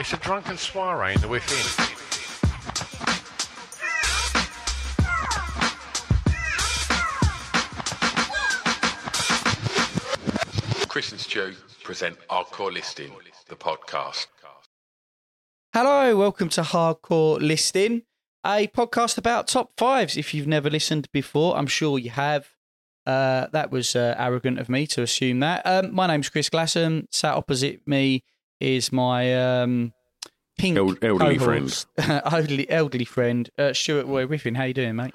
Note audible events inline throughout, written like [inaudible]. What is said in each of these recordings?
It's a drunken soiree in the within. Chris and Stu present Hardcore Listing, the podcast. Hello, welcome to Hardcore Listing, a podcast about top fives. If you've never listened before, I'm sure you have. Uh, that was uh, arrogant of me to assume that. Um, my name's Chris Glassam. Sat opposite me is my um, pink El- elderly co-host, [laughs] elderly, elderly friend, uh, Stuart Roy Riffin. How you doing, mate?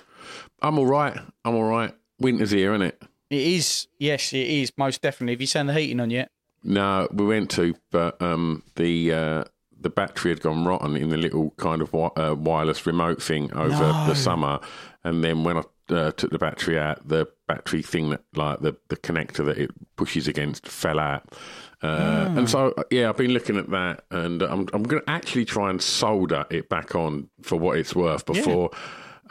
I'm all right. I'm all right. Winter's here, isn't it? It is, yes, it is most definitely. Have you turned the heating on yet? No, we went to, but um, the uh, the battery had gone rotten in the little kind of wi- uh, wireless remote thing over No. the summer, and then when I uh, took the battery out, the battery thing that like the the connector that it pushes against fell out. Uh, And so, yeah, I've been looking at that, and I'm I'm going to actually try and solder it back on for what it's worth before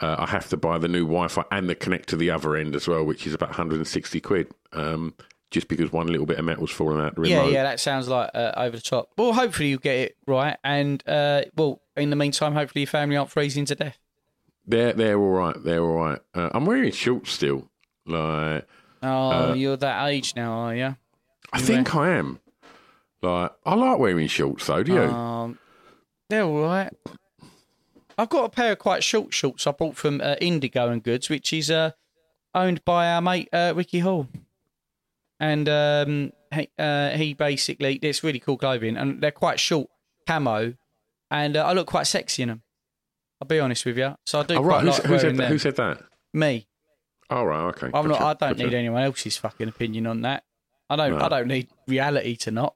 uh, I have to buy the new Wi-Fi and the connect to the other end as well, which is about 160 quid. Um, just because one little bit of metal's fallen out the Yeah, remote. yeah, that sounds like uh, over the top. Well, hopefully you get it right, and uh, well, in the meantime, hopefully your family aren't freezing to death. They're they're all right. They're all right. Uh, I'm wearing shorts still. Like Oh, you're that age now, are you? I think I am. Like I like wearing shorts though. Do you? Um, they're all right. I've got a pair of quite short shorts I bought from uh, Indigo and Goods, which is uh, owned by our mate uh, Ricky Hall, and um, he, uh, he basically it's really cool clothing, and they're quite short camo, and uh, I look quite sexy in them. I'll be honest with you, so I do oh, quite right. Like who wearing said that? them. Who said that? Me. Oh right. Okay. I'm not. I don't gotcha. need anyone else's fucking opinion on that. I don't. No. I don't need reality to knock.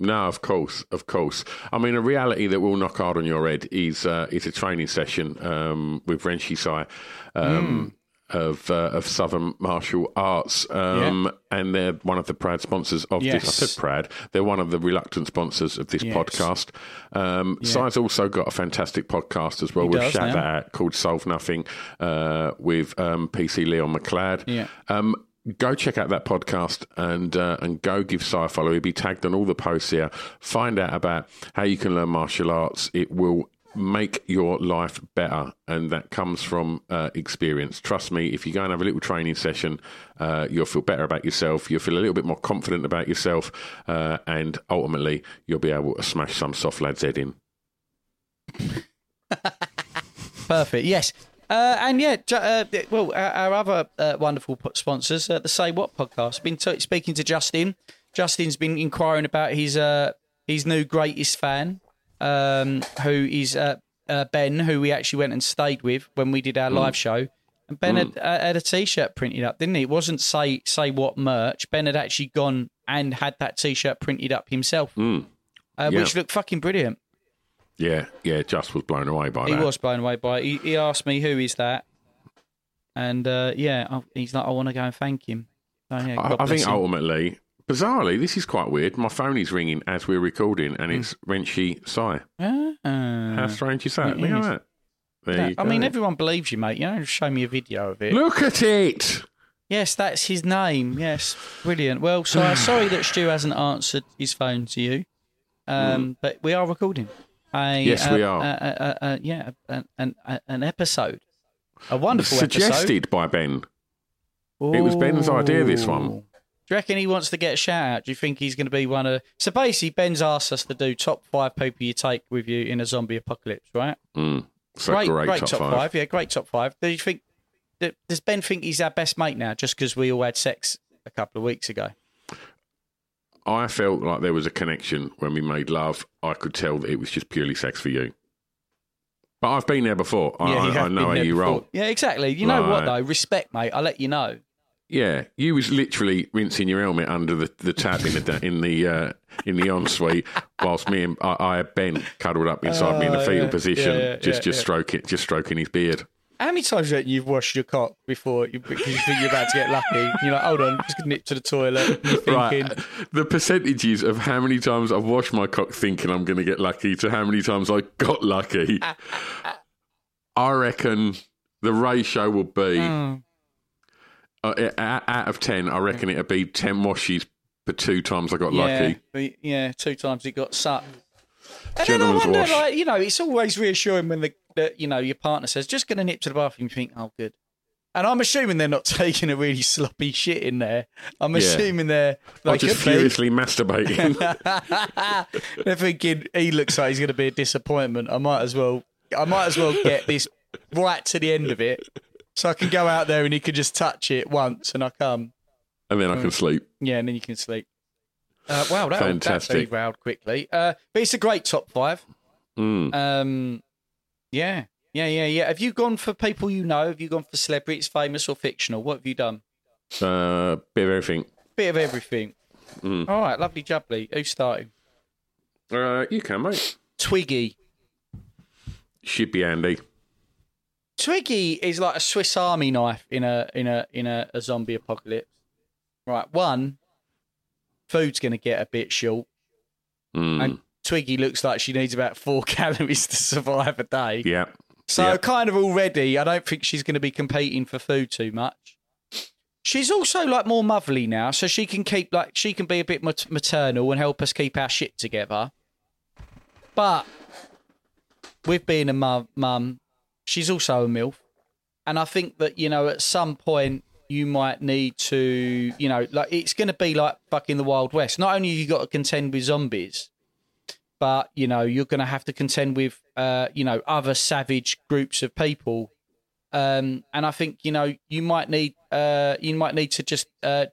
No, of course, of course. I mean, a reality that will knock hard on your head is uh, is a training session um, with Renshi Sai um, of uh, of Southern Martial Arts, um, and they're one of the proud sponsors of this. I said proud; they're one of the reluctant sponsors of this Yes. podcast. Um, Sai's also got a fantastic podcast as well. He We'll shout now. that out called Solve Nothing uh, with um, PC Leon McLeod. Yeah. Go check out that podcast and uh, and go give Sai a follow. He'll be tagged on all the posts here. Find out about how you can learn martial arts. It will make your life better, and that comes from uh, experience. Trust me, if you go and have a little training session, uh, you'll feel better about yourself. You'll feel a little bit more confident about yourself, uh, and ultimately, you'll be able to smash some soft lad's head in. [laughs] Perfect. Yes. Uh, and yeah, uh, well, our, our other uh, wonderful sponsors, uh, the Say What podcast. Been t- speaking to Justin. Justin's been inquiring about his uh, his new greatest fan, um, who is uh, uh, Ben, who we actually went and stayed with when we did our live show. And Ben had, uh, had a T-shirt printed up, didn't he? It wasn't say say what merch. Ben had actually gone and had that T-shirt printed up himself, uh, Yeah. which looked fucking brilliant. Yeah, yeah. Just was blown away by He that. He was blown away by it. He, he asked me, who is that? And uh, yeah, I, he's like, I want to go and thank him. So, yeah, I, I think him. ultimately, bizarrely, this is quite weird. My phone is ringing as we're recording, and it's Renshi Sai. How Ah. strange is that? it Look at that. You I mean, everyone believes you, mate. You know, show me a video of it. Look at it. Yes, that's his name. Yes, brilliant. Well, so I'm [sighs] sorry that Stu hasn't answered his phone to you, um, but we are recording. A. Yes, uh, we are. Uh, uh, yeah, an, an, episode. A wonderful episode. Suggested by Ben. episode. It was Ben's idea, this one. Do you reckon he wants to get a shout out? Do you think he's going to be one of? So basically, Ben's asked us to do top five people you take with you in a zombie apocalypse, right? Mm. So great, top, five. Yeah, great top five. Do you think? Does Ben think he's our best mate now, just because we all had sex a couple of weeks ago? I felt like there was a connection when we made love. I could tell that it was just purely sex for you. But I've been there before. I, yeah, I, I know how you before. roll. Yeah, exactly. You know what though? Respect, mate. I'll let you know. Yeah, you was literally rinsing your helmet under the, the tap in the in the uh, in the ensuite, whilst me and I, I had Ben cuddled up inside me in the Oh, fetal yeah. position, Yeah, just just stroking just stroking his beard. How many times do you washed your cock before you, because you think you're about to get lucky? You're like, hold on, I'm just to nip to the toilet. Thinking, Right, the percentages of how many times I've washed my cock thinking I'm going to get lucky to how many times I got lucky, [laughs] I reckon the ratio will be Hmm. uh, out of ten. I reckon it'd be ten washes per two times I got yeah, lucky. yeah, two times it got sucked. And then I wonder, wash. like, you know, it's always reassuring when the, the you know your partner says, "Just going to nip to the bathroom." You think, "Oh, good." And I'm assuming they're not [laughs] taking a really sloppy shit in there. I'm Yeah. assuming they're just furiously masturbating. [laughs] they're thinking he looks like he's going to be a disappointment. I might as well, I might as well get this right to the end of it, so I can go out there and he can just touch it once, and I come. and then I can sleep. Yeah, and then you can sleep. Uh, wow, that, Fantastic. that round quickly. Uh, but it's a great top five. Mm. Um, yeah, yeah, yeah, yeah. Have you gone for people you know? Have you gone for celebrities, famous or fictional? What have you done? Uh, bit of everything. Bit of everything. Mm. All right, lovely jubbly. Who's starting? Uh, you can, mate. Twiggy. Should be Andy. Twiggy is like a Swiss Army knife in a in a in a, a zombie apocalypse. Right, one, food's going to get a bit short, Mm. and Twiggy looks like she needs about four [laughs] calories to survive a day. yeah. So Yeah. kind of already, I don't think she's going to be competing for food too much. She's also like more motherly now, so she can keep like she can be a bit maternal and help us keep our shit together. But with being a mum, mum, she's also a milf, and I think that you know at some point you might need to, you know, like it's going to be like fucking the Wild West. Not only have you got to contend with zombies, but you know you're going to have to contend with uh, you know other savage groups of people um, and I think you know you might need uh, you might need to just uh,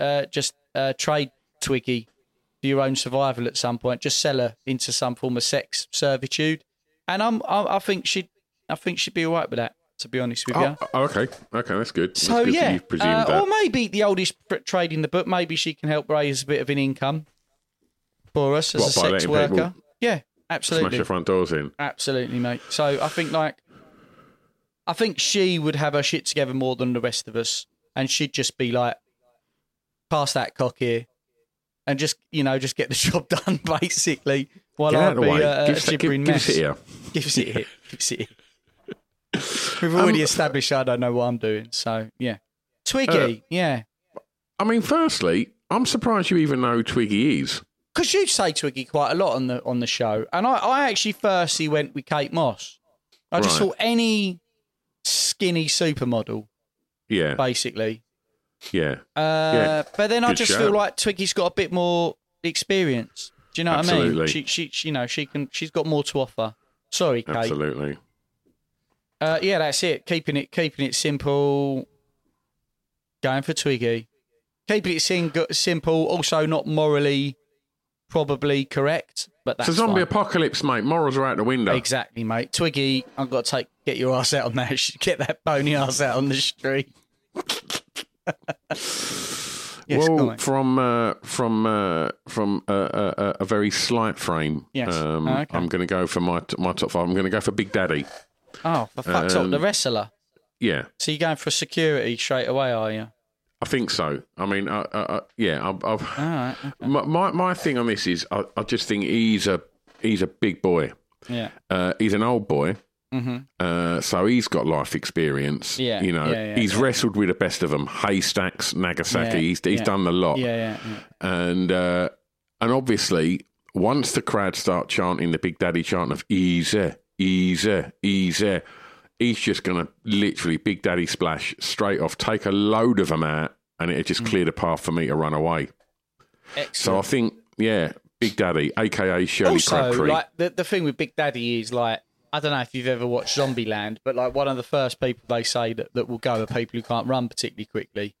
uh, just uh, trade Twiggy for your own survival at some point. Just sell her into some form of sex servitude, and I'm I, I think she'd I think she'd be all right with that. To be honest with you. Oh, oh, okay. Okay, that's good. That's So good yeah, uh, that. or maybe the oldest trade in the book. Maybe she can help raise a bit of an income for us as What, a sex worker. Yeah, absolutely. Smash your front doors in. absolutely, mate. So I think like, I think she would have her shit together more than the rest of us, and she'd just be like, pass that cock here, and just you know just get the [laughs] job done basically. While Get I out of the be a, uh, a give, us that- give, gibbering give mess. us it here. [laughs] Give it here. Give it here. We've already um, established I don't know what I'm doing, so yeah. Twiggy, uh, yeah. I mean, firstly, I'm surprised you even know who Twiggy is. Because you say Twiggy quite a lot on the on the show, and I, I actually firstly went with Kate Moss. I just Right. thought any skinny supermodel, Yeah, basically. yeah. Uh, Yeah. But then I just shout. feel like Twiggy's got a bit more experience. Do you know what I mean? She, she, you know, she can. She's got more to offer. Sorry, Kate. Absolutely. Uh, yeah, that's it. Keeping it, keeping it simple. Going for Twiggy. Keeping it sing- simple. Also, not morally probably correct, but that's it's a zombie fine. apocalypse, mate. Morals are out the window. Exactly, mate. Twiggy, I've got to take get your ass out on that. Get that bony ass out on the street. [laughs] yes, go well, from uh, from uh, from uh, uh, uh, a very slight frame, Yes. um, Oh, okay. I'm going to go for my my top five. I'm going to go for Big Daddy. Oh, for fuck's sake, Um, the wrestler. Yeah, So you're going for security straight away, are you? I think so. I mean, yeah, I've, I've, right. my, my my thing on this is I, I just think he's a he's a big boy. Yeah. Uh, he's an old boy. Mm-hmm. Uh, so he's got life experience. Yeah, you know, yeah, yeah, he's yeah. wrestled with the best of them. Haystacks, Nagasaki. He's he's done a lot. Yeah, yeah, yeah. and uh, and obviously once the crowd start chanting the Big Daddy chant of easy, easy, easy, he's just going to literally Big Daddy splash straight off, take a load of them out, and it just cleared a path for me to run away. So I think, yeah, Big Daddy, aka Shirley also, Crabtree. like the the thing with Big Daddy is like I don't know if you've ever watched Zombieland, but like one of the first people they say that, that will go are people who can't run particularly quickly.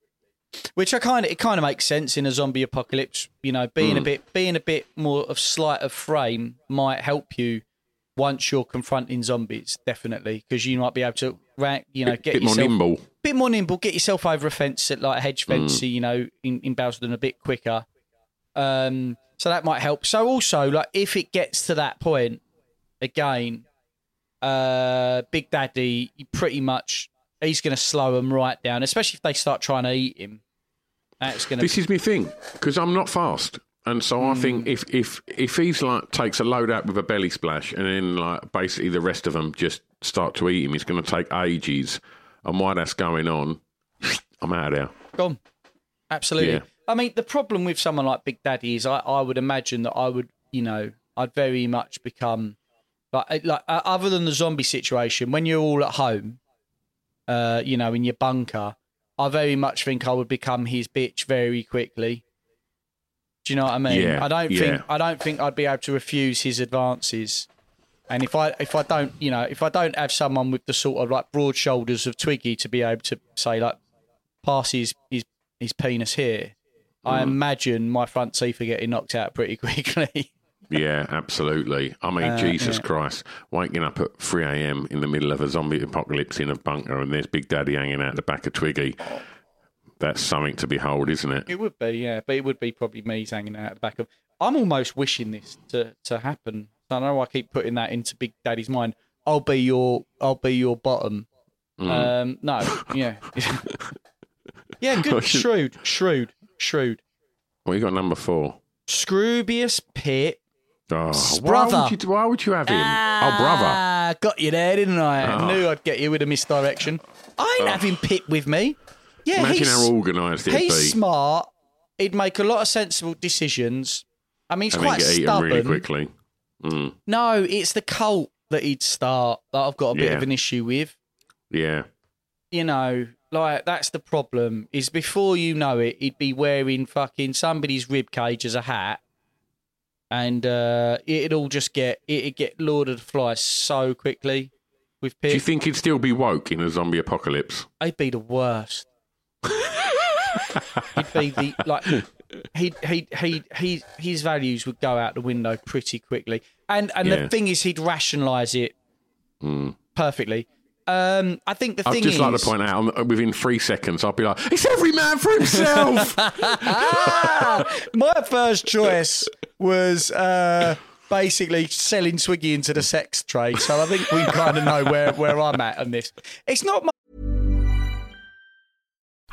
Which I kind of it kind of makes sense in a zombie apocalypse. You know, being Hmm. a bit being a bit more of slight of frame might help you once you're confronting zombies, definitely, because you might be able to you know, bit, get bit more yourself nimble. bit more nimble, get yourself over a fence at like a hedge fence, you know, in, in Basildon a bit quicker. Um, so that might help. So also, like, if it gets to that point again, uh, Big Daddy, pretty much he's going to slow them right down, especially if they start trying to eat him. That's going to. This is my thing because I'm not fast, and so I think Hmm. if if if he's like takes a load out with a belly splash, and then like basically the rest of them just start to eat him, it's going to take ages. And while that's going on, [sniffs] I'm out of there. Gone. Absolutely. Yeah. I mean, the problem with someone like Big Daddy is I, I would imagine that I would, you know, I'd very much become like, like uh, other than the zombie situation, when you're all at home, uh, you know, in your bunker, I very much think I would become his bitch very quickly. Do you know what I mean? Yeah, I don't yeah. think I don't think I'd be able to refuse his advances. And if I if I don't, you know, if I don't have someone with the sort of like broad shoulders of Twiggy to be able to say like pass his his, his penis here, I Mm. imagine my front teeth are getting knocked out pretty [laughs] quickly. Yeah, absolutely. I mean, Uh, Jesus yeah. Christ, waking up at 3 a.m. in the middle of a zombie apocalypse in a bunker and there's Big Daddy hanging out the back of Twiggy. That's something to behold, isn't it? it would be, yeah, but it would be probably me hanging out the back of. I'm almost wishing this to to happen. I know I keep putting that into Big Daddy's mind. I'll be your I'll be your bottom. Mm. Um, no, yeah, [laughs] yeah, good, shrewd, shrewd, shrewd. Well, you got number four. Scroobius Pip. Oh, Brother. Why would, you, why would you have him? oh, brother. Ah, got you there, didn't I? Oh. I knew I'd get you with a misdirection. I ain't having Pip with me. Yeah, Imagine he's, how organised it'd he's be. smart. He'd make a lot of sensible decisions. I mean, he's and then quite get eaten stubborn. really quickly. Mm, No, it's the cult that he'd start that I've got a bit Yeah. of an issue with. yeah. You know, like that's the problem. Is before you know it, he'd be wearing fucking somebody's rib cage as a hat, and uh, it'd all just get it'd get Lord of the Flies so quickly with people Do you Pip. think he'd still be woke in a zombie apocalypse? He'd be the worst. He'd be the like he he he he his values would go out the window pretty quickly. And and Yeah. the thing is he'd rationalise it Mm. perfectly. Um I think the thing is I'd thing just is like to point out, within three seconds, I'd be like, it's every man for himself. [laughs] my first choice was uh basically selling Twiggy into the sex trade. So I think we kind of know where, where I'm at on this. It's not my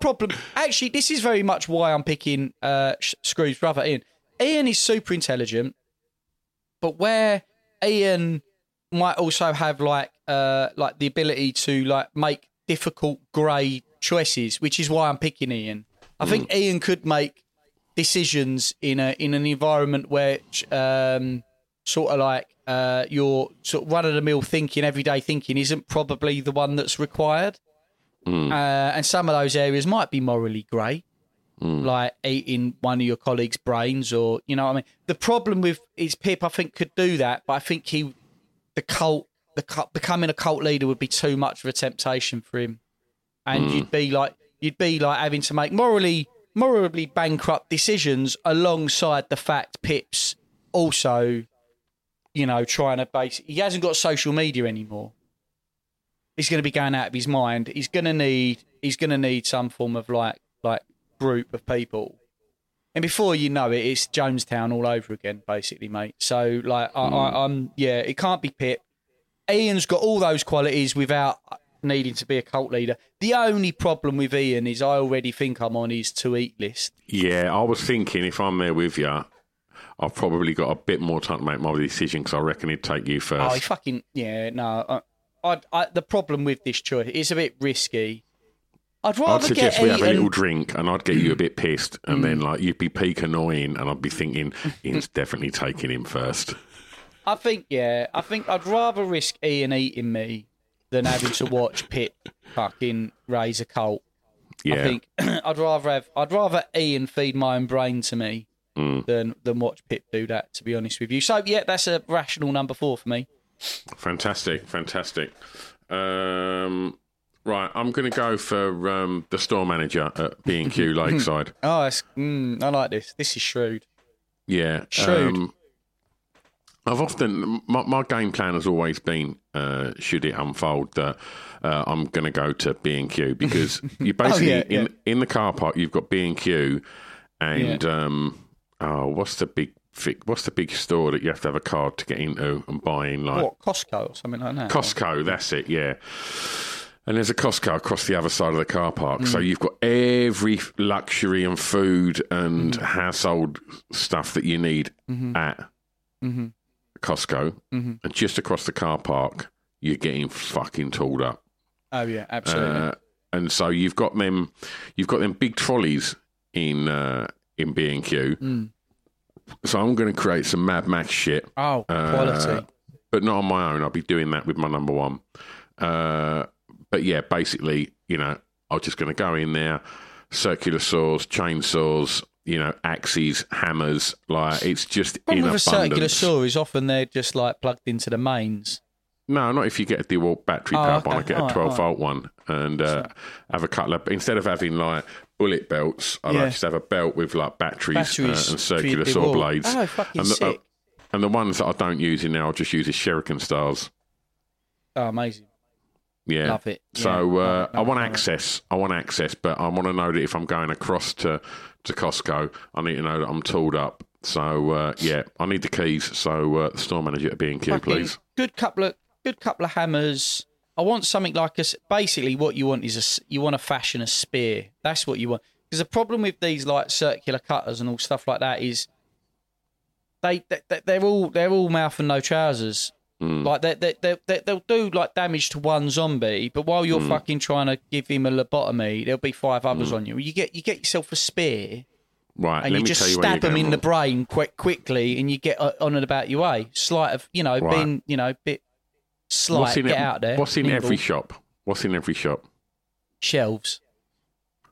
Problem. Actually, this is very much why I'm picking uh, Scrooge's brother, Ian. Ian is super intelligent, but where Ian might also have like uh, like the ability to like make difficult grey choices, which is why I'm picking Ian. I think Ian could make decisions in a in an environment where um, sort of like uh, your sort of run of the mill thinking, everyday thinking, isn't probably the one that's required. Mm. Uh, and some of those areas might be morally grey, mm. like eating one of your colleagues' brains, or you know what I mean. The problem with is Pip, I think, could do that, but I think he, the cult, the cult, becoming a cult leader would be too much of a temptation for him, and mm. you'd be like, you'd be like having to make morally, morally bankrupt decisions alongside the fact Pip's also, you know, trying to base. He hasn't got social media anymore he's going to be going out of his mind. He's going to need he's going to need some form of like like group of people. And before you know it, it's Jonestown all over again, basically, mate. So like I, I, hmm. I'm yeah, it can't be Pip. Ian's got all those qualities without needing to be a cult leader. The only problem with Ian is I already think I'm on his to eat list. Yeah, I was thinking if I'm there with you, I've probably got a bit more time to make my decision because I reckon he'd take you first. Oh, he fucking yeah, no. I, I, I, the problem with this choice is a bit risky. I'd rather I'd suggest get we have a little drink and I'd get you a bit pissed and Mm. then like you'd be peak annoying and I'd be thinking Ian's [laughs] definitely taking him first. I think, yeah, I think I'd rather risk Ian eating me than having to watch Pip fucking raise a cult. Yeah. I think [clears throat] I'd rather have, I'd rather Ian feed my own brain to me Mm. than than watch Pip do that. To be honest with you, so yeah, that's a rational number four for me. Fantastic, fantastic. Um, right, I'm going to go for um, the store manager at B&Q [laughs] Lakeside. Oh, mm, I like this. This is shrewd. Yeah. Shrewd. Um, I've often my, my game plan has always been uh, should it unfold that uh, I'm going to go to B and Q [laughs] because you basically Oh, yeah, in yeah. in the car park you've got B and Q and um, oh what's the big what's the big store that you have to have a card to get into and buy in like What Costco or something like that? Costco, that's it, yeah. And there's a Costco across the other side of the car park. Mm. So you've got every luxury and food and Mm. household stuff that you need Mhm. at Mhm. Costco. Mhm. And just across the car park, you're getting fucking tooled up. Oh yeah, absolutely. Uh, and so you've got them, you've got them big trolleys in uh, in B and Q. Mm. So I'm going to create some Mad Max shit. Oh, Uh, quality. but not on my own. I'll be doing that with my number one. Uh, but yeah, basically, you know, I'm just going to go in there, circular saws, chainsaws, you know, axes, hammers. Like it's just Problem in with a circular saw is often they're just like plugged into the mains. No, not if you get a DeWalt battery Oh, powered one. I okay. get a 12 alright. volt one and uh, have a couple of, instead of having like bullet belts, I Yeah. like just have a belt with like batteries, Batteries uh, and circular saw blades. Oh, fucking and the, sick. and the ones that I don't use in there, I'll just use as Shuriken stars. Oh, amazing. Yeah. Love it. So Yeah. uh, it, I want it. access. I want access, but I want to know that if I'm going across to, to Costco, I need to know that I'm tooled up. So uh, yeah, I need the keys. So uh, the store manager at B and Q, please. Good couple of good couple of hammers. I want something like a. Basically, what you want is a. You want to fashion a spear. That's what you want. Because the problem with these like circular cutters and all stuff like that is they, they they're all they're all mouth and no trousers. Mm. Like they they they they they'll do like damage to one zombie, but while you're Mm. fucking trying to give him a lobotomy, there'll be five others on you. You get you get yourself a spear. Right, and you just you stab them in going the brain quick, quickly, and you get uh, on and about your way. Slight of, you know, Right. being, you know, bit slight. What's in get it- out there. What's in nimble. every shop? What's in every shop? shelves?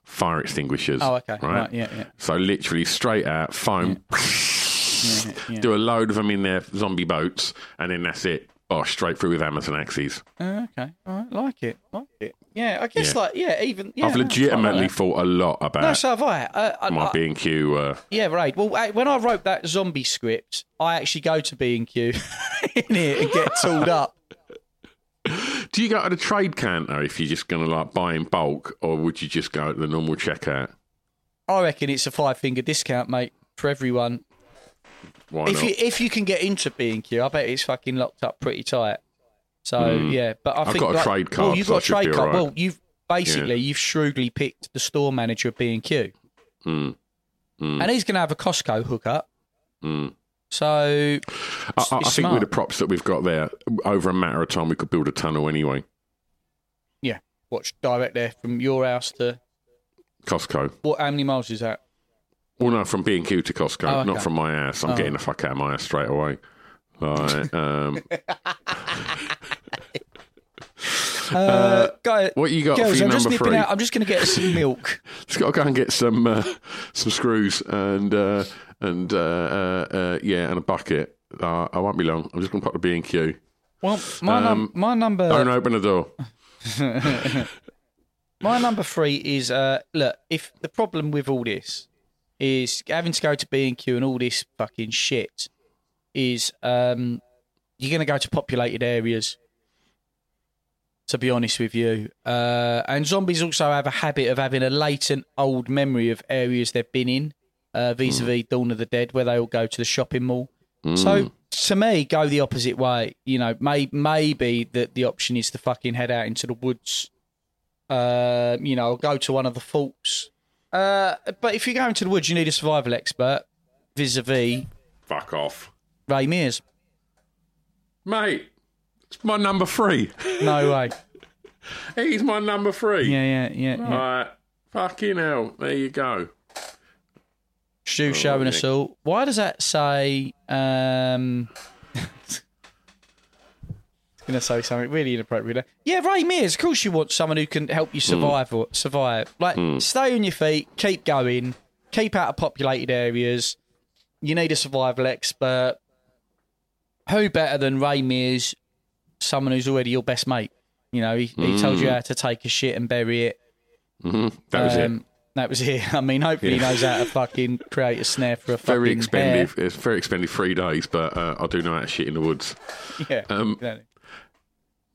Fire extinguishers. Oh, okay. Right. Right, yeah, yeah. So literally straight out foam. Yeah, [laughs] yeah. Do a load of them in their zombie boats, and then that's it. Oh, straight through with hammers and axes. Uh, okay, all right, like it, like it. Yeah, I guess Yeah. like yeah, even yeah. I've legitimately like thought a lot about No, so have I. Uh, I, my I- B and Q. Uh, Yeah, right. Well, I, when I wrote that zombie script, I actually go to B and Q [laughs] in it and get tooled up. Do you go to the trade counter if you're just going to like buy in bulk, or would you just go to the normal checkout? I reckon it's a five finger discount, mate, for everyone. Why if not? you if you can get into B and Q, I bet it's fucking locked up pretty tight. So Mm. yeah, but I I've think got a like- trade Well, you've so got a trade card. alright. Well, you've basically you've shrewdly picked the store manager of B and Q, Mm. Mm. and he's going to have a Costco hookup. Mm. So I, I, think smart. with the props that we've got there, over a matter of time, we could build a tunnel anyway. yeah, Watch direct there from your house to Costco. what? How many miles is that? Well, no, from B and Q to Costco, Oh, okay. not from my ass. I'm Oh. getting the fuck out of my ass straight away. Like, um, [laughs] Uh, guy, what you got for girls, I'm just nipping three? out. I'm just going to get some milk. [laughs] Just got to go and get some uh, some screws and uh, and uh, uh, uh, yeah, and a bucket. Uh, I won't be long. I'm just going to pop the B and Q. Well, my num- Um, my number Don't open the door. [laughs] My number three is uh look, if the problem with all this is having to go to B and Q and all this fucking shit is um you're gonna go to populated areas. To be honest with you, uh, and zombies also have a habit of having a latent old memory of areas they've been in, uh, vis-a-vis Dawn of the Dead, where they all go to the shopping mall. So to me, go the opposite way. You know, may, maybe that the option is to fucking head out into the woods uh, you know, go to one of the forts. Uh, but if you go into the woods, you need a survival expert vis-a-vis Fuck off, Ray Mears. mate. It's my number three. No way. [laughs] He's my number three. Yeah, yeah, yeah. yeah. Right. Fucking hell. There you go. Stu showing us all. Why does that say? Um, [laughs] going to say something really inappropriate. there. Yeah, Ray Mears. Of course, you want someone who can help you survive or survive. Like, stay on your feet, keep going, keep out of populated areas. You need a survival expert. Who better than Ray Mears? Someone who's already your best mate. You know, he, he told you how to take a shit and bury it. hmm That was it. Um, That was it. [laughs] I mean, hopefully he Yeah. knows how to fucking create a snare for a Very fucking expensive. It's very expensive three days, but uh, I do know how to shit in the woods. [laughs] Yeah. Um, exactly.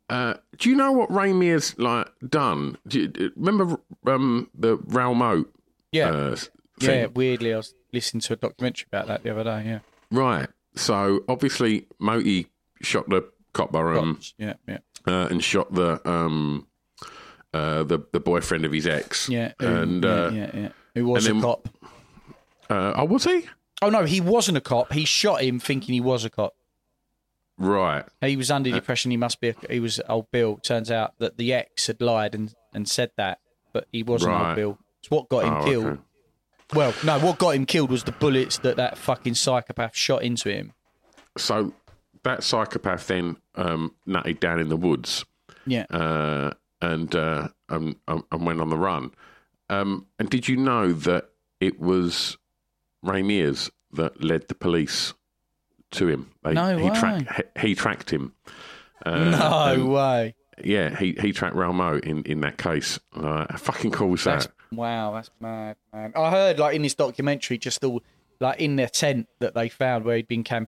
Uh, do you know what Ray Mears like done? Do you, remember um, the Raoul Moat? Yeah. Uh, yeah. Weirdly, I was listening to a documentary about that the other day. Yeah. Right. So obviously, Moti shot the um, Yeah. Yeah. uh, and shot the um, uh, the the boyfriend of his ex. Yeah. who- And yeah, uh, yeah, yeah. Who was a then- cop? uh, oh, was he? Oh no, he wasn't a cop. He shot him thinking he was a cop. Right. He was under Uh, the impression he must be. A, he was old Bill. Turns out that the ex had lied and, and said that, but he wasn't Right. old Bill. It's what got him Oh, killed. okay. Well, no, what got him killed was the bullets that that fucking psychopath shot into him. So that psychopath then um, nutted down in the woods. Yeah. uh, and, uh, and and and went on the run. Um, and did you know that it was Ray Mears that led the police to him? They, No he way. Tracked, he, he tracked him. Uh, no way. Yeah, he, he tracked Raoul Moat in, in that case. Uh, fucking cool was That's that? wow. That's mad, man. I heard like in this documentary, just all like in their tent that they found where he'd been camping.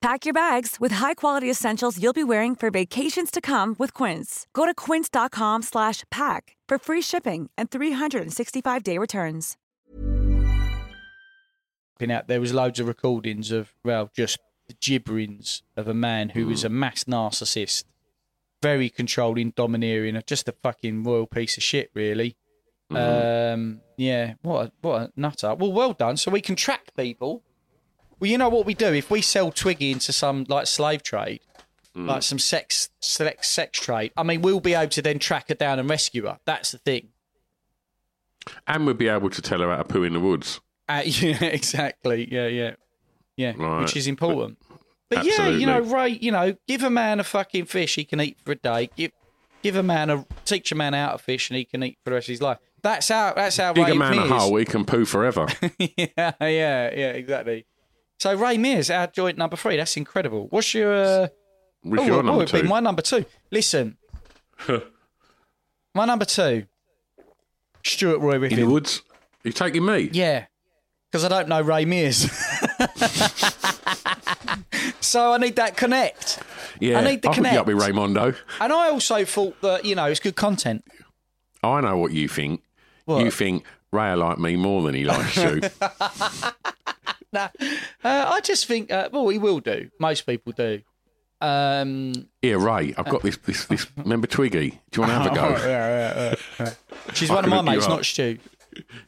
Pack your bags with high-quality essentials you'll be wearing for vacations to come with Quince. Go to quince.com slash pack for free shipping and 365-day returns. out. There was loads of recordings of well, just the gibberings of a man who was a mass narcissist, very controlling, domineering, just a fucking royal piece of shit, really. Um, yeah, what a, what a nutter. Well, well done. So we can track people. Well, you know what we do if we sell Twiggy into some like slave trade, like some sex select sex trade. I mean, we'll be able to then track her down and rescue her. That's the thing. And we'd be able to tell her how to poo in the woods. Uh, [laughs] yeah, exactly. Yeah, yeah, yeah. Right. Which is important. But yeah, you know, Ray, you know, give a man a fucking fish he can eat for a day. Give give a man a teach a man how to fish and he can eat for the rest of his life. That's how that's how Dig Ray a man a hole, he can poo forever. [laughs] yeah, yeah, yeah, exactly. So Ray Mears, our joint number three. That's incredible. What's your uh, oh, your oh, number it'd be two? my number two. Listen, [laughs] my number two, Stuart Roy in the woods? You taking me? Yeah, because I don't know Ray Mears. [laughs] so I need that connect. Yeah, I need the hook you up connect. with Raymondo. And I also thought that, you know, it's good content. I know what you think. What? You think Ray like me more than he likes you. [laughs] [laughs] nah, uh, I just think. Uh, well, he will do. Most people do. Um, Yeah, Ray, I've got this. This. this remember Twiggy? Do you want to have a go? [laughs] yeah, yeah, yeah. She's I one of my mates, not Stu.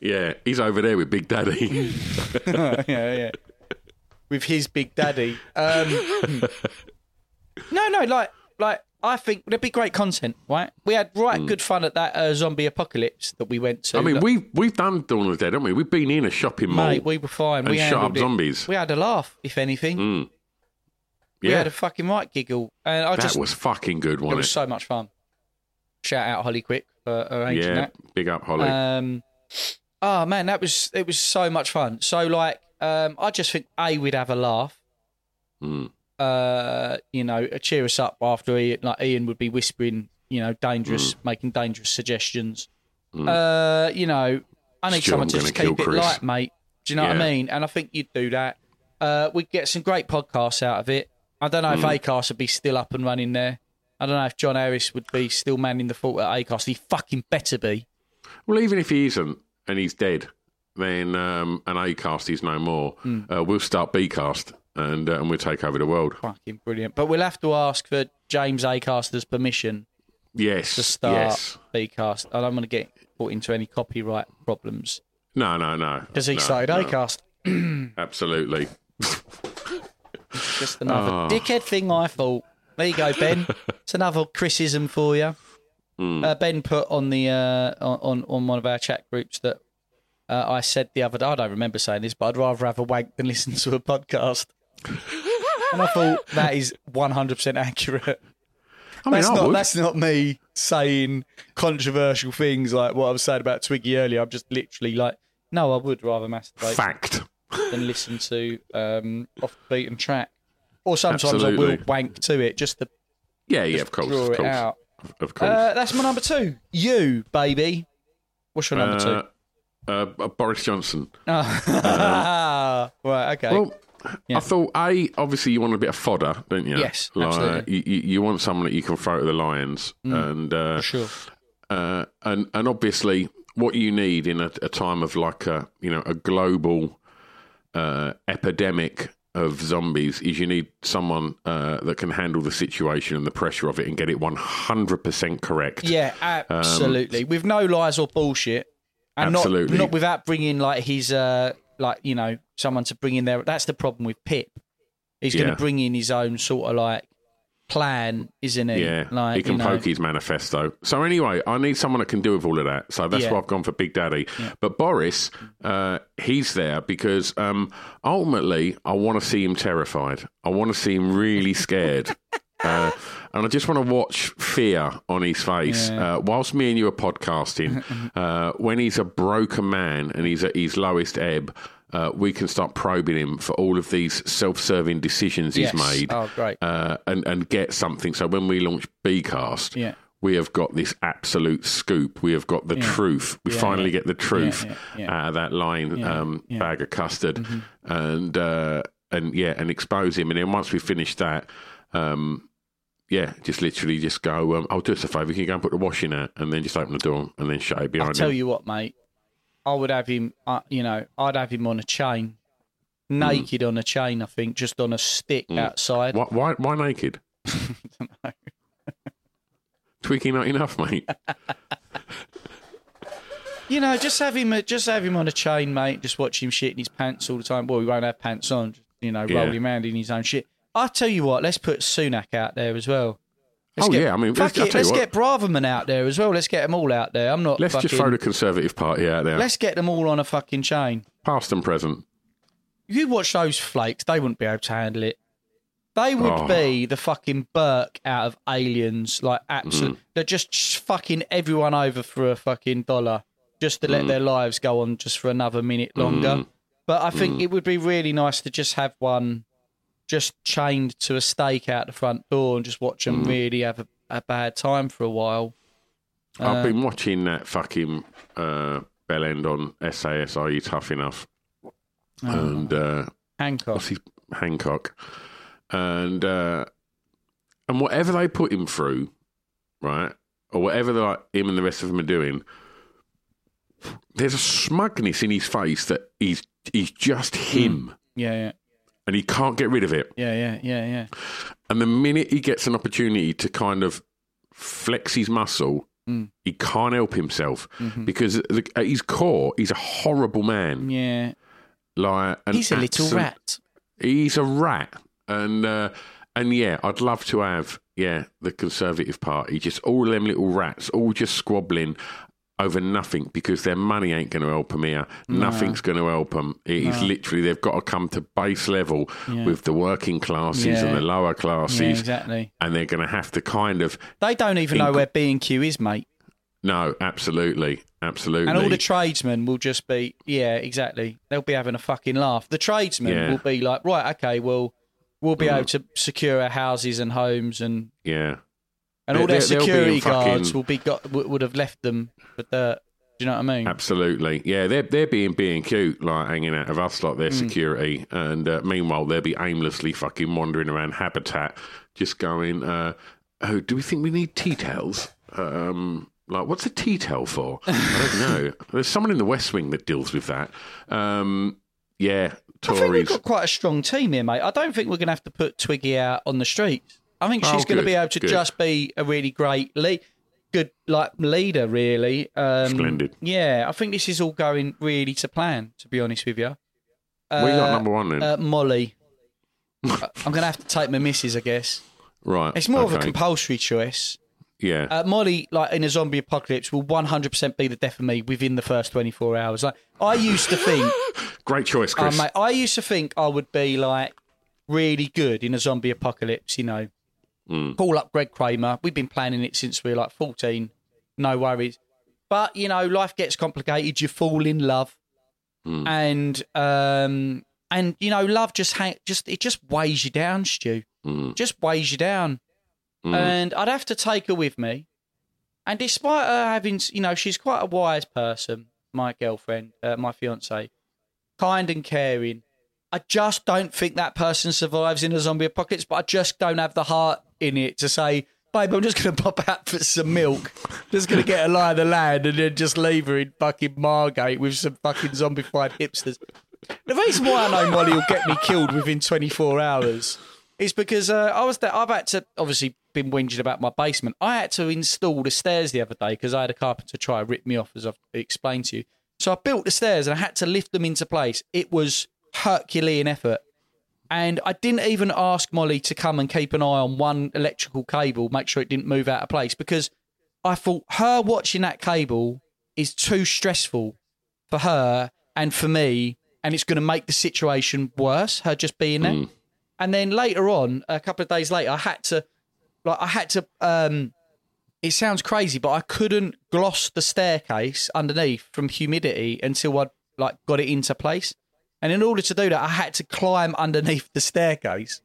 Yeah, he's over there with Big Daddy. [laughs] yeah, yeah. With his big daddy. Um, no, no, like, like I think there'd be great content, right? We had right good fun at that uh, zombie apocalypse that we went to. I mean, Like, we've we've done Dawn of the Dead, haven't we? We've been in a shopping mall. mate, we were fine. we shot up it. zombies. We had a laugh, if anything. Mm. We Yeah, had a fucking right giggle, and I that just was fucking good, it wasn't was it? Was so much fun. Shout out Holly Quick for arranging yeah, that. big up, Holly. Um, oh man, that was it was so much fun. So like, um, I just think a we'd have a laugh. Mm. Uh, you know, cheer us up after Ian, like Ian would be whispering, you know, dangerous, Hmm. making dangerous suggestions. Uh, you know, I need Stu, someone to just keep it Chris. light, mate. Do you know what I mean? And I think you'd do that. Uh, we'd get some great podcasts out of it. I don't know Hmm. if Acast would be still up and running there. I don't know if John Harris would be still manning the fort at Acast. He fucking better be. Well, even if he isn't and he's dead, then um, an Acast is no more. Hmm. Uh, we'll start B cast and uh, and we'll take over the world. Fucking brilliant. But we'll have to ask for James Acaster's permission Yes, to start yes. Acast. I don't want to get put into any copyright problems No, no, no. because he no, started no. Acast. [clears throat] [clears throat] Absolutely. Just another Oh. dickhead thing I thought. There you go, Ben. [laughs] it's another criticism for you. Hmm. Uh, ben put on the uh, on on one of our chat groups that uh, I said the other day. I don't remember saying this, but I'd rather have a wank than listen to a podcast. And I thought that is one hundred percent accurate. I mean, that's I not would. that's not me saying controversial things like what I was saying about Twiggy earlier. I'm just literally like, no, I would rather masturbate Fact. than listen to um, off the beaten track. Or sometimes I will wank to it just to Yeah, yeah, just of course, draw of it course, out. of course. Uh, that's my number two. You, baby. What's your number two? Uh, uh, Boris Johnson. Oh. [laughs] right, okay. Well, Yeah. I thought a obviously you want a bit of fodder, don't you? Yes, like, absolutely. You, you, want someone that you can throw to the lions, and uh, sure. uh, and and obviously what you need in a, a time of like a you know a global uh, epidemic of zombies is you need someone uh, that can handle the situation and the pressure of it and get it one hundred percent correct. Yeah, absolutely. With no lies or bullshit. And Absolutely. not not without bringing like his uh like you know someone to bring in there. That's the problem with Pip. He's going to bring in his own sort of like plan, isn't he? Yeah, like he can you know, poke his manifesto. So anyway, I need someone that can do with all of that. So that's Yeah. why I've gone for Big Daddy. But Boris, uh, he's there because um, ultimately I want to see him terrified. I want to see him really scared. [laughs] Uh, and I just want to watch fear on his face Yeah. uh, whilst me and you are podcasting. [laughs] uh, when he's a broken man and he's at his lowest ebb, uh, we can start probing him for all of these self-serving decisions he's Yes. made Oh, great. uh, and and get something. So when we launch Bcast, Yeah. we have got this absolute scoop. We have got the Yeah. truth. We Yeah, finally get the truth out of that line um, bag of custard, Mm-hmm. and uh, and yeah, and expose him. And then once we finish that. Um, yeah, just literally just go. Um, I'll do us a favour. Can you go and put the washing out, and then just open the door and then shut it behind I'll tell him? you what, mate. I would have him. Uh, you know, I'd have him on a chain, naked on a chain. I think just on a stick outside. Why, why, why naked? [laughs] [laughs] Tweaking not enough, mate. [laughs] You know, just have him. uh, Just have him on a chain, mate. Just watch him shit in his pants all the time. Well, he won't have pants on. Just, you know, Yeah. rolling around in his own shit. I'll tell you what. Let's put Sunak out there as well. Let's Oh, get, yeah, I mean, fuck let's- it. Let's what. get Braverman out there as well. Let's get them all out there. I'm not. Let's fucking, just throw the Conservative Party out there, Let's get them all on a fucking chain. past and present. You watch those flakes, they wouldn't be able to handle it. They would Oh. be the fucking Burke out of aliens, like absolute. Mm. They're just fucking everyone over for a fucking dollar, just to Mm. let their lives go on just for another minute longer. But I think Mm. it would be really nice to just have one just chained to a stake out the front door and just watch Mm. really have a, a bad time for a while. I've Um, been watching that fucking uh, bell end on SAS. Are you tough enough? Oh. And uh, Hancock. his Hancock, and uh, and whatever they put him through, right, or whatever like him and the rest of them are doing, there's a smugness in his face that he's he's just him. Yeah, yeah, and he can't get rid of it. yeah, yeah, yeah, yeah. And the minute he gets an opportunity to kind of flex his muscle, Mm. he can't help himself Mhm. because at his core, he's a horrible man. Yeah. Like He's a little rat. He's a rat, and uh, and yeah, I'd love to have yeah the Conservative Party just all them little rats all just squabbling over nothing because their money ain't going to help them here. No. Nothing's going to help them. It is No. literally they've got to come to base level Yeah. with the working classes Yeah. and the lower classes, Yeah, exactly. and they're going to have to kind of They don't even know where B and Q is, mate. no, absolutely, absolutely, And all the tradesmen will just be, yeah, exactly. They'll be having a fucking laugh. The tradesmen will be like, right, okay, well, we'll be Mm. able to secure our houses and homes, and yeah. And all They- their they- they'll be security in fucking- guards will be got would have left them for dirt. Do you know what I mean? Absolutely, yeah. They're they're being being cute, like hanging out of us, like their Mm. security, and uh, meanwhile they'll be aimlessly fucking wandering around Habitat, just going, uh, "Oh, do we think we need tea towels? Um, like, what's a tea towel for? I don't know. [laughs] There's someone in the West Wing that deals with that. Um, yeah, I think we've got quite a strong team here, mate. I don't think we're going to have to put Twiggy out on the streets. I think Oh, she's going to be able to good. just be a really great lead, good like leader, really. Um, Splendid. Yeah, I think this is all going really to plan. To be honest with you, What you got Uh, number one then? Uh, Molly. [laughs] I'm going to have to take my missus, I guess. right, It's more of a compulsory choice. Yeah, Uh, Molly, like in a zombie apocalypse, will 100% be the death of me within the first 24 hours. Like I used to think, [laughs] great choice, uh, Chris. mate, I used to think I would be like really good in a zombie apocalypse. You know, Mm. call up Greg Kramer. We've been planning it since we were like 14. No worries. But you know, life gets complicated. You fall in love, Mm. and um, and you know, love just hang, just it just weighs you down, Stu. Mm. Just weighs you down. Mm. And I'd have to take her with me. And despite her having, you know, she's quite a wise person, my girlfriend, uh, my fiance, kind and caring. I just don't think that person survives in a zombie apocalypse, but I just don't have the heart in it to say, babe, I'm just going [laughs] to pop out for some milk. Just going to get a lie of the land and then just leave her in fucking Margate with some fucking zombified hipsters. The reason why I know Molly will get me killed within 24 hours is because uh, I was there. I've had to obviously been whinging about my basement. I had to install the stairs the other day because I had a carpenter try to rip me off, as I've explained to you. So I built the stairs and I had to lift them into place. It was Herculean effort. And I didn't even ask Molly to come and keep an eye on one electrical cable, make sure it didn't move out of place, because I thought her watching that cable is too stressful for her and for me, and it's going to make the situation worse, her just being there. And then later on, a couple of days later, I had to, like, I had to. um It sounds crazy, but I couldn't gloss the staircase underneath from humidity until I'd like got it into place. And in order to do that, I had to climb underneath the staircase,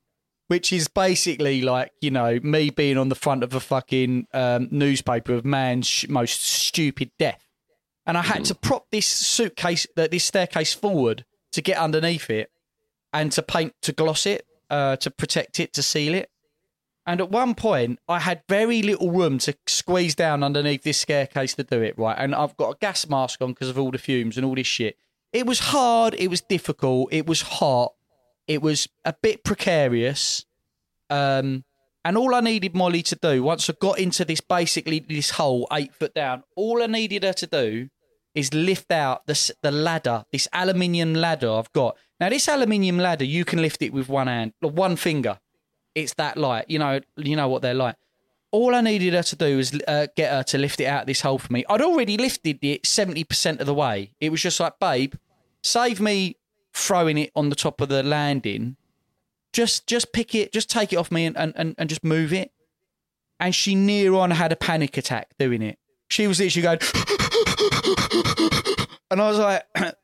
which is basically like you know me being on the front of a fucking um, newspaper of man's sh- most stupid death. And I had to prop this suitcase, uh, this staircase forward to get underneath it, and to paint, to gloss it, uh, to protect it, to seal it. And at one point, I had very little room to squeeze down underneath this staircase to do it right. And I've got a gas mask on because of all the fumes and all this shit. It was hard. It was difficult. It was hot. It was a bit precarious. Um, and all I needed Molly to do once I got into this basically this hole eight foot down, all I needed her to do is lift out the the ladder, this aluminium ladder I've got. Now this aluminium ladder, you can lift it with one hand, one finger. It's that light. You know, you know what they're like. All I needed her to do was uh, get her to lift it out of this hole for me. I'd already lifted it seventy percent of the way. It was just like, babe, save me throwing it on the top of the landing. Just, just pick it, just take it off me, and, and, and just move it. And she near on had a panic attack doing it. She was literally going, [laughs] and I was like, [clears throat]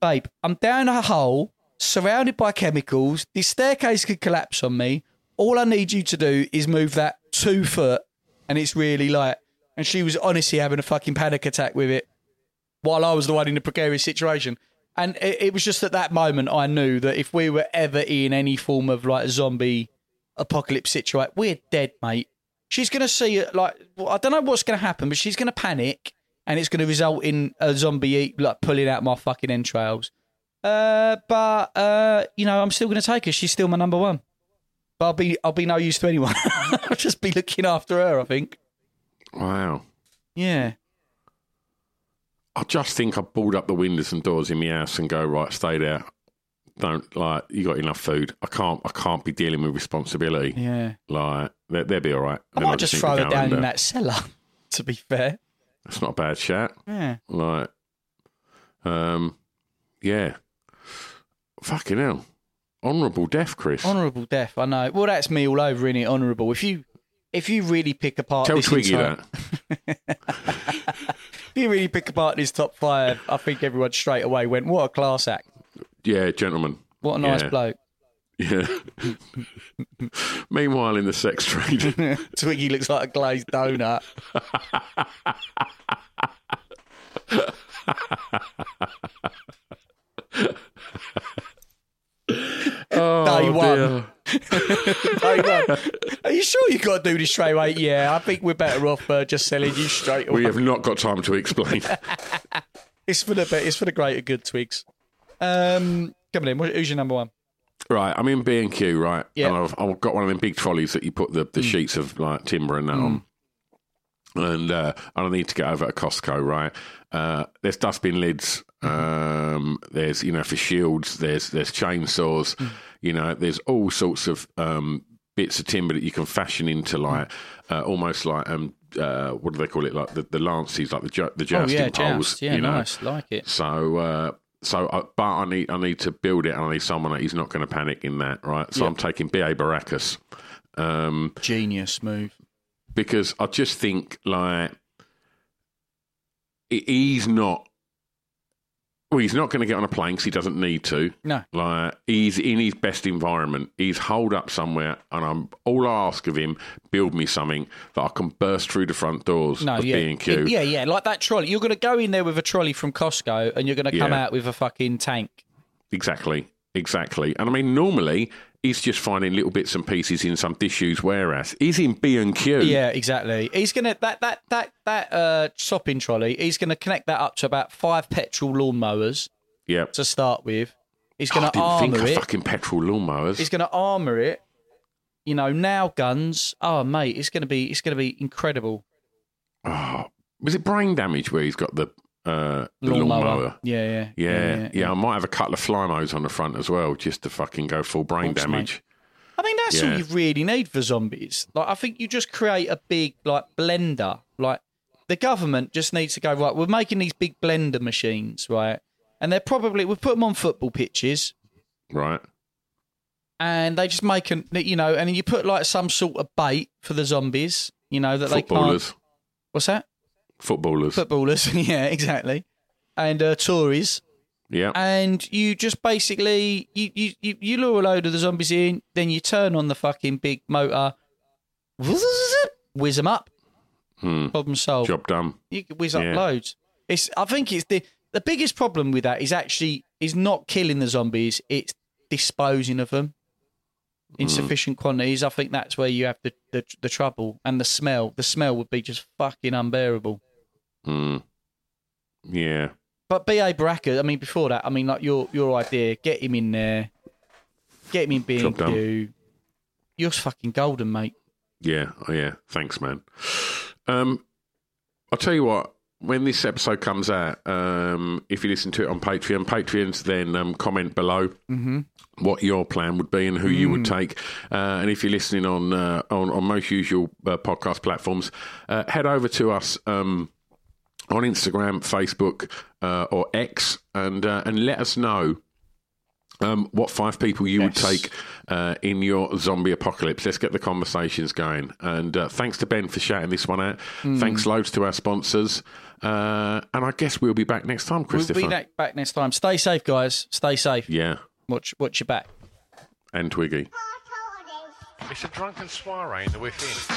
babe, I'm down a hole, surrounded by chemicals. This staircase could collapse on me. All I need you to do is move that two foot, and it's really light. And she was honestly having a fucking panic attack with it, while I was the one in a precarious situation. And it, it was just at that moment I knew that if we were ever in any form of like a zombie apocalypse situation, we're dead, mate. She's gonna see it like well, I don't know what's gonna happen, but she's gonna panic, and it's gonna result in a zombie eat, like pulling out my fucking entrails. Uh, but uh, you know, I'm still going to take her. She's still my number one. But I'll be I'll be no use to anyone. [laughs] I'll just be looking after her. I think. Wow. Yeah. I just think I board up the windows and doors in my house and go right, stay there. Don't like you got enough food. I can't. I can't be dealing with responsibility. Yeah. Like they, they'll be all right. I Then might just need throw her down under. in that cellar. [laughs] To be fair. That's not a bad chat. Yeah. Like, um, yeah. Fucking hell. Honourable death, Chris. Honourable death. I know. Well, that's me all over in it. Honourable. If you if you really pick apart Tell this Twiggy entire- that. [laughs] if you really pick apart this top five, I think everyone straight away went, "What a class act! Yeah, gentlemen. What a nice Yeah. bloke." Yeah. [laughs] Meanwhile, in the sex trade, [laughs] Twiggy looks like a glazed donut. [laughs] oh, Day one. [laughs] Day one. Are you sure you got to do this straight away? Yeah, I think we're better off uh, just selling you straight away. We have not got time to explain. [laughs] It's for the it's for the greater good, Twigs. Um, come on in. Who's your number one? right, I'm in B and Q, right? Yeah. And I've, I've got one of them big trolleys that you put the, the Mm. sheets of like timber and that on. And uh, I need to get over to Costco, right? Uh, there's dustbin lids. Um, there's you know for shields. There's there's chainsaws. You know, there's all sorts of um, bits of timber that you can fashion into like uh, almost like um uh, what do they call it? Like the, the lances, like the ju- the Oh jousting yeah, poles. joust. Yeah, you know? nice. Like it. So, uh, so, I, but I need I need to build it, and I need someone that is not going to panic in that, right? So Yep. I'm taking B.A. Baracus, um, Genius move. because I just think like he- he's not. Well, he's not going to get on a plane because he doesn't need to. No. Like he's in his best environment. He's holed up somewhere, and I'm all I ask of him: build me something that I can burst through the front doors No, of yeah, B and Q. yeah, yeah. Like that trolley. You're going to go in there with a trolley from Costco, and you're going to come Yeah. out with a fucking tank. Exactly, exactly. And I mean, normally he's just finding little bits and pieces in some disused warehouse. He's in B and Q. Yeah, exactly. He's gonna that that that that uh, shopping trolley. He's gonna connect that up to about five petrol lawnmowers Yep. to start with. He's Oh, I gonna didn't think armour of it. fucking petrol lawnmowers. He's gonna armour it. You know, now guns. Oh, mate, it's gonna be it's gonna be incredible. Oh, was it brain damage where he's got the uh, the Lawnmower. lawnmower? Yeah, yeah, Yeah, yeah, I might have a couple of flymos on the front as well, just to fucking go full brain Thanks, damage. I mean, that's all you really need for zombies. Like, I think you just create a big like blender. Like, the government just needs to go right. We're making these big blender machines, right? And they're probably we put them on football pitches, Right. and they just make an you know, and you put like some sort of bait for the zombies, you know, that they can't. What's that? Footballers. Footballers, [laughs] yeah, exactly. And uh, Tories. yeah. and you just basically you, you, you, you lure a load of the zombies in, then you turn on the fucking big motor, [laughs] whiz them up, Hmm. problem solved. Job done. You can whiz up Yeah. loads. It's I think it's the the biggest problem with that is actually is not killing the zombies, it's disposing of them in Hmm. sufficient quantities. I think that's where you have the, the the trouble and the smell. The smell would be just fucking unbearable. Hmm. Yeah. But BA Baracus, I mean, before that, I mean, like your your idea, get him in there, get him in B and Job done. Q. You're fucking golden, mate. Yeah, oh yeah. Thanks, man. Um, I'll tell you what. When this episode comes out, um, if you listen to it on Patreon, Patreons, then um, comment below Mhm. what your plan would be and who you would Mm. take. Uh, and if you're listening on uh, on, on most usual uh, podcast platforms, uh, head over to us. Um, on Instagram, Facebook, uh, or X, and uh, and let us know um, what five people you would take uh, in your zombie apocalypse. Let's get the conversations going. And uh, thanks to Ben for shouting this one out. Mm. Thanks loads to our sponsors. Uh, and I guess we'll be back next time, Christopher. We'll be ne- back next time. Stay safe, guys. Stay safe. yeah, Watch watch your back. and Twiggy. It's a drunken soiree in the within.